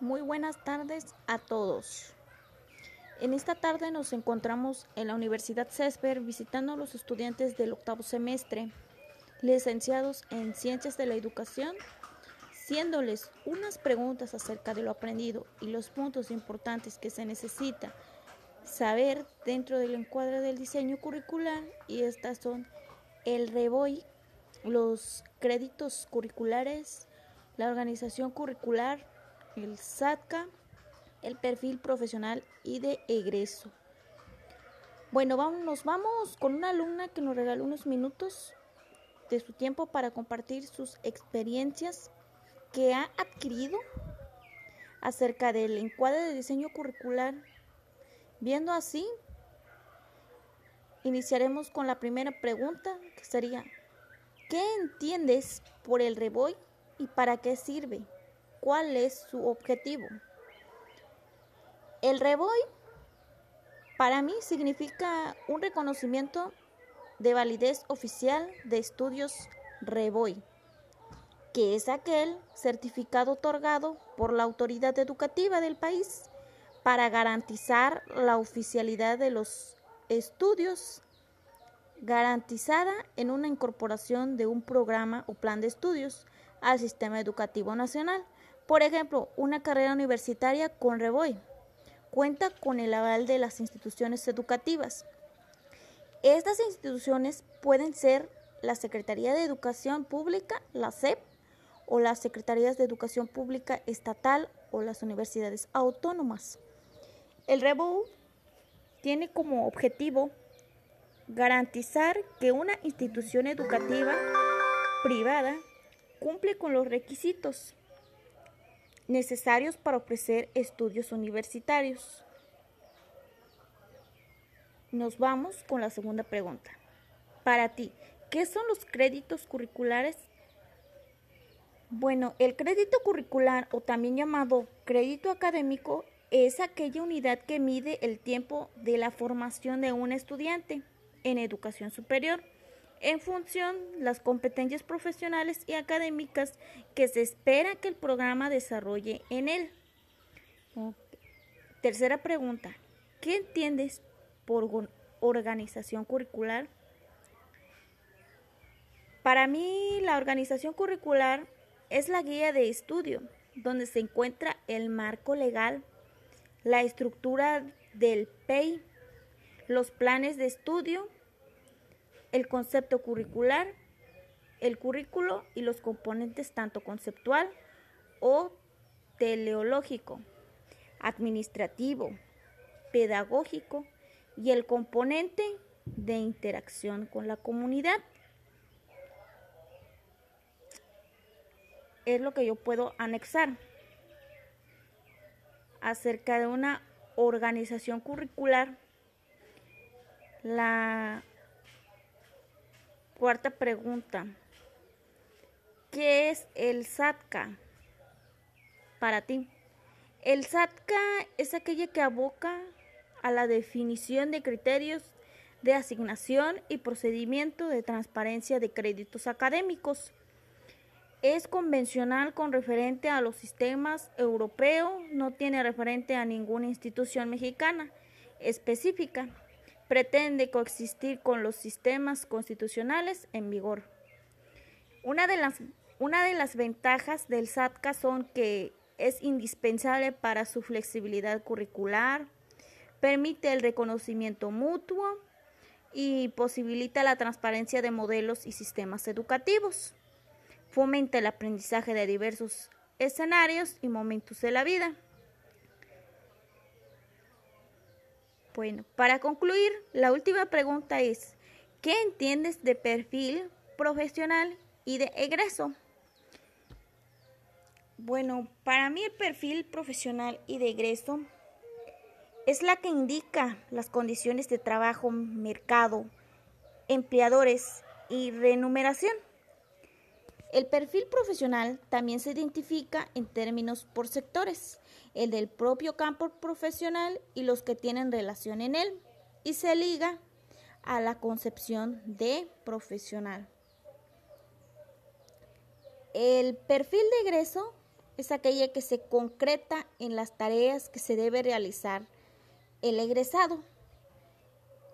Muy buenas tardes a todos. En esta tarde nos encontramos en la Universidad CESPER visitando a los estudiantes del octavo semestre, licenciados en Ciencias de la Educación, haciéndoles unas preguntas acerca de lo aprendido y los puntos importantes que se necesita saber dentro del encuadre del diseño curricular y estas son el REBOI, los créditos curriculares, la organización curricular, el SATCA, el perfil profesional y de egreso. Bueno, vamos, nos vamos con una alumna que nos regaló unos minutos de su tiempo para compartir sus experiencias que ha adquirido acerca del encuadre de diseño curricular. Viendo así, iniciaremos con la primera pregunta, que sería, ¿qué entiendes por el reboy y para qué sirve? ¿Cuál es su objetivo? El REBOI para mí significa un reconocimiento de validez oficial de estudios REBOI, que es aquel certificado otorgado por la autoridad educativa del país para garantizar la oficialidad de los estudios garantizada en una incorporación de un programa o plan de estudios al sistema educativo nacional por ejemplo, una carrera universitaria con REBOI cuenta con el aval de las instituciones educativas. Estas instituciones pueden ser la Secretaría de Educación Pública, la SEP, o las Secretarías de Educación Pública Estatal o las universidades autónomas. El REBOI tiene como objetivo garantizar que una institución educativa privada cumple con los requisitos necesarios para ofrecer estudios universitarios. Nos vamos con la segunda pregunta. Para ti, ¿qué son los créditos curriculares? Bueno, el crédito curricular o también llamado crédito académico es aquella unidad que mide el tiempo de la formación de un estudiante en educación superior en función las competencias profesionales y académicas que se espera que el programa desarrolle en él. Tercera pregunta, ¿qué entiendes por organización curricular? Para mí, la organización curricular es la guía de estudio donde se encuentra el marco legal, la estructura del PEI, los planes de estudio, el concepto curricular, el currículo y los componentes tanto conceptual o teleológico, administrativo, pedagógico y el componente de interacción con la comunidad. Es lo que yo puedo anexar acerca de una organización curricular. La Cuarta pregunta. ¿Qué es el SATCA para ti? El SATCA es aquella que aboca a la definición de criterios de asignación y procedimiento de transparencia de créditos académicos. Es convencional con referente a los sistemas europeos, no tiene referente a ninguna institución mexicana específica pretende coexistir con los sistemas constitucionales en vigor. Una de las, una de las ventajas del SATCA son que es indispensable para su flexibilidad curricular, permite el reconocimiento mutuo y posibilita la transparencia de modelos y sistemas educativos. Fomenta el aprendizaje de diversos escenarios y momentos de la vida. Bueno, para concluir, la última pregunta es, ¿qué entiendes de perfil profesional y de egreso? Bueno, para mí el perfil profesional y de egreso es la que indica las condiciones de trabajo, mercado, empleadores y remuneración. El perfil profesional también se identifica en términos por sectores, el del propio campo profesional y los que tienen relación en él, y se liga a la concepción de profesional. El perfil de egreso es aquella que se concreta en las tareas que se debe realizar el egresado.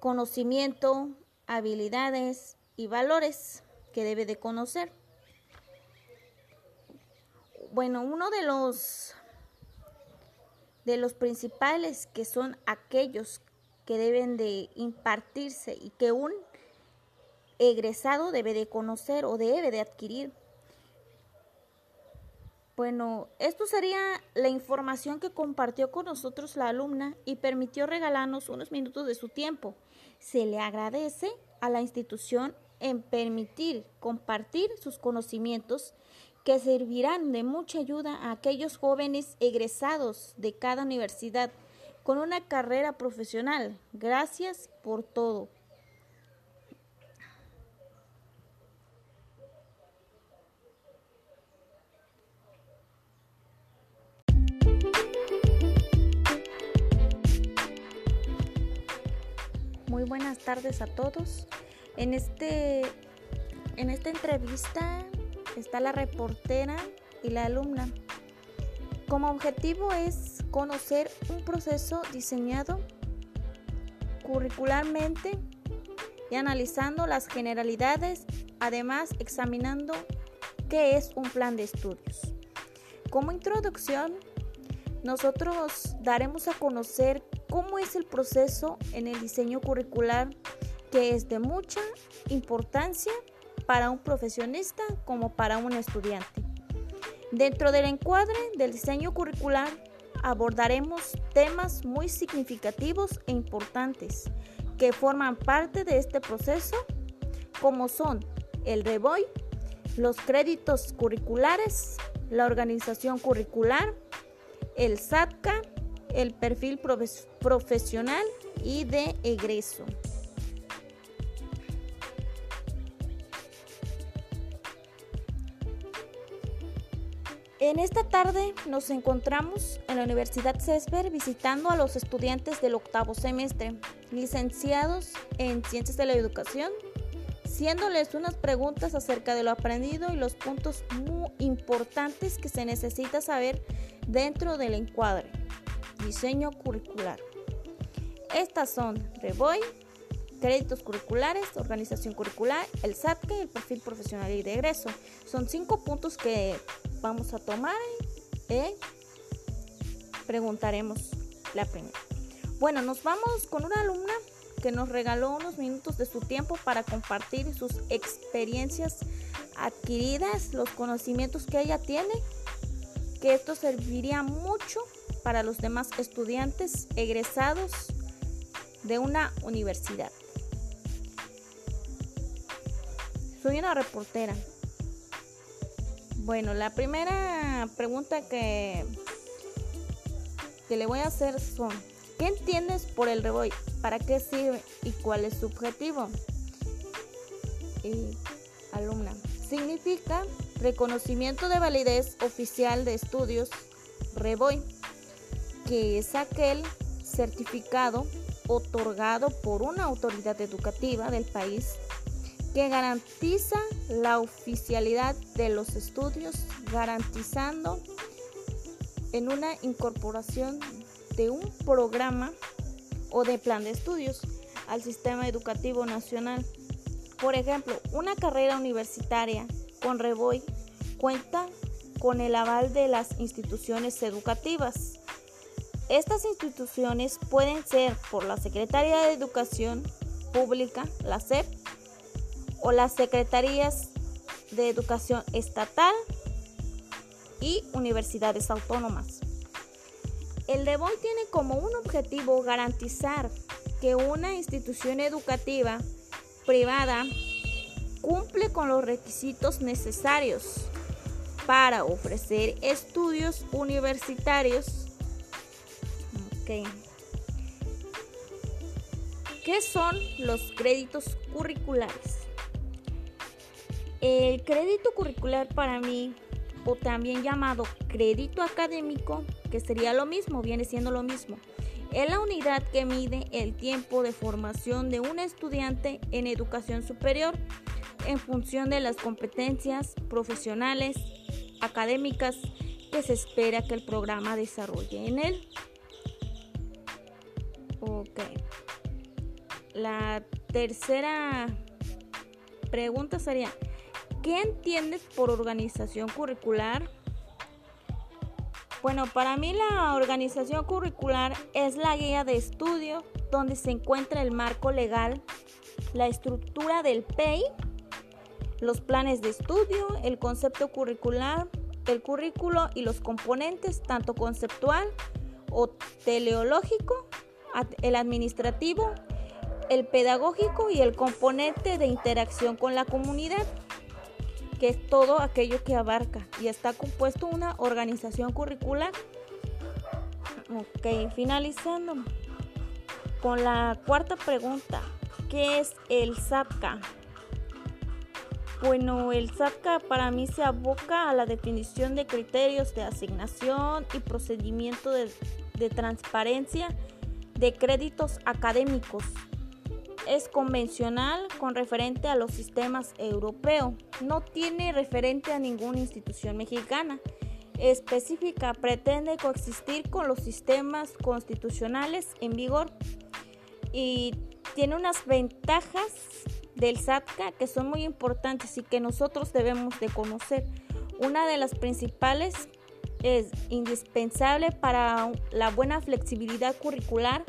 Conocimiento, habilidades y valores que debe de conocer. Bueno, uno de los de los principales que son aquellos que deben de impartirse y que un egresado debe de conocer o debe de adquirir. Bueno, esto sería la información que compartió con nosotros la alumna y permitió regalarnos unos minutos de su tiempo. Se le agradece a la institución en permitir compartir sus conocimientos que servirán de mucha ayuda a aquellos jóvenes egresados de cada universidad con una carrera profesional. Gracias por todo. Muy buenas tardes a todos. En este en esta entrevista está la reportera y la alumna. Como objetivo es conocer un proceso diseñado curricularmente y analizando las generalidades, además examinando qué es un plan de estudios. Como introducción, nosotros daremos a conocer cómo es el proceso en el diseño curricular que es de mucha importancia para un profesionista como para un estudiante. Dentro del encuadre del diseño curricular abordaremos temas muy significativos e importantes que forman parte de este proceso, como son el REBOI, los créditos curriculares, la organización curricular, el SATCA, el perfil profesional y de egreso. En esta tarde nos encontramos en la Universidad CESPER visitando a los estudiantes del octavo semestre, licenciados en Ciencias de la Educación, haciéndoles unas preguntas acerca de lo aprendido y los puntos muy importantes que se necesita saber dentro del encuadre. Diseño curricular. Estas son REBOI, créditos curriculares, organización curricular, el SATCE y el perfil profesional y de egreso. Son cinco puntos que vamos a tomar y preguntaremos la primera. Bueno, nos vamos con una alumna que nos regaló unos minutos de su tiempo para compartir sus experiencias adquiridas, los conocimientos que ella tiene, que esto serviría mucho para los demás estudiantes egresados de una universidad. Soy una reportera. Bueno, la primera pregunta que, que le voy a hacer son, ¿qué entiendes por el reboy? ¿Para qué sirve y cuál es su objetivo? Y, alumna, significa reconocimiento de validez oficial de estudios REBOI, que es aquel certificado otorgado por una autoridad educativa del país que garantiza la oficialidad de los estudios, garantizando en una incorporación de un programa o de plan de estudios al sistema educativo nacional. Por ejemplo, una carrera universitaria con REBOI cuenta con el aval de las instituciones educativas. Estas instituciones pueden ser por la Secretaría de Educación Pública, la SEP, o las secretarías de educación estatal y universidades autónomas. El DEBOI tiene como un objetivo garantizar que una institución educativa privada cumple con los requisitos necesarios para ofrecer estudios universitarios. ¿Qué son los créditos curriculares? El crédito curricular para mí, o también llamado crédito académico, que sería lo mismo, viene siendo lo mismo, es la unidad que mide el tiempo de formación de un estudiante en educación superior en función de las competencias profesionales, académicas que se espera que el programa desarrolle en él. Ok. La tercera pregunta sería, ¿qué entiendes por organización curricular? Bueno, para mí la organización curricular es la guía de estudio donde se encuentra el marco legal, la estructura del PEI, los planes de estudio, el concepto curricular, el currículo y los componentes, tanto conceptual o teleológico, el administrativo, el pedagógico y el componente de interacción con la comunidad que es todo aquello que abarca y está compuesto una organización curricular. Ok, finalizando con la cuarta pregunta, ¿qué es el SATCA? Bueno, el SATCA para mí se aboca a la definición de criterios de asignación y procedimiento de transparencia de créditos académicos es convencional con referente a los sistemas europeos. No tiene referente a ninguna institución mexicana específica. Pretende coexistir con los sistemas constitucionales en vigor y tiene unas ventajas del SATCA que son muy importantes y que nosotros debemos de conocer. Una de las principales es indispensable para la buena flexibilidad curricular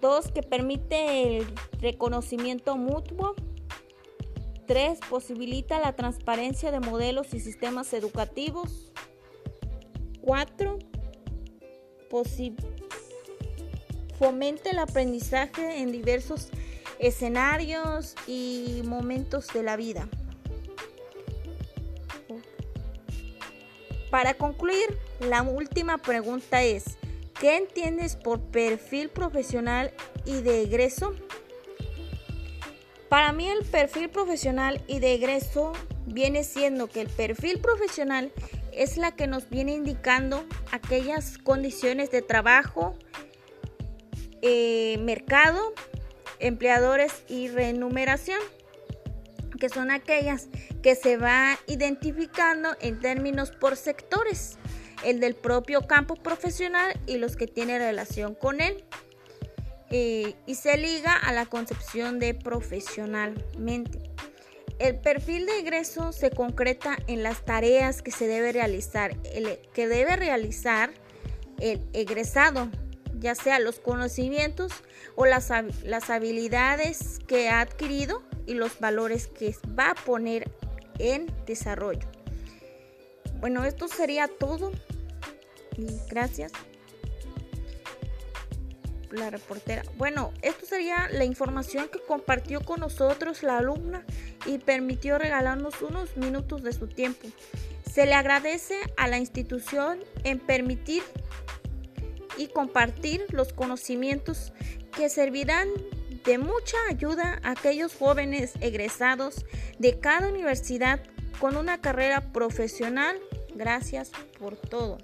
Dos, que permite el reconocimiento mutuo. Tres, posibilita la transparencia de modelos y sistemas educativos. Cuatro, fomenta el aprendizaje en diversos escenarios y momentos de la vida. Para concluir, la última pregunta es, ¿Qué entiendes por perfil profesional y de egreso? Para mí el perfil profesional y de egreso viene siendo que el perfil profesional es la que nos viene indicando aquellas condiciones de trabajo, eh, mercado, empleadores y remuneración, que son aquellas que se va identificando en términos por sectores el del propio campo profesional y los que tienen relación con él. Eh, y se liga a la concepción de profesionalmente. El perfil de egreso se concreta en las tareas que se debe realizar, el, que debe realizar el egresado, ya sea los conocimientos o las, las habilidades que ha adquirido y los valores que va a poner en desarrollo. Bueno, esto sería todo gracias. La reportera. Bueno, esto sería la información que compartió con nosotros la alumna y permitió regalarnos unos minutos de su tiempo. Se le agradece a la institución en permitir y compartir los conocimientos que servirán de mucha ayuda a aquellos jóvenes egresados de cada universidad con una carrera profesional. Gracias por todo.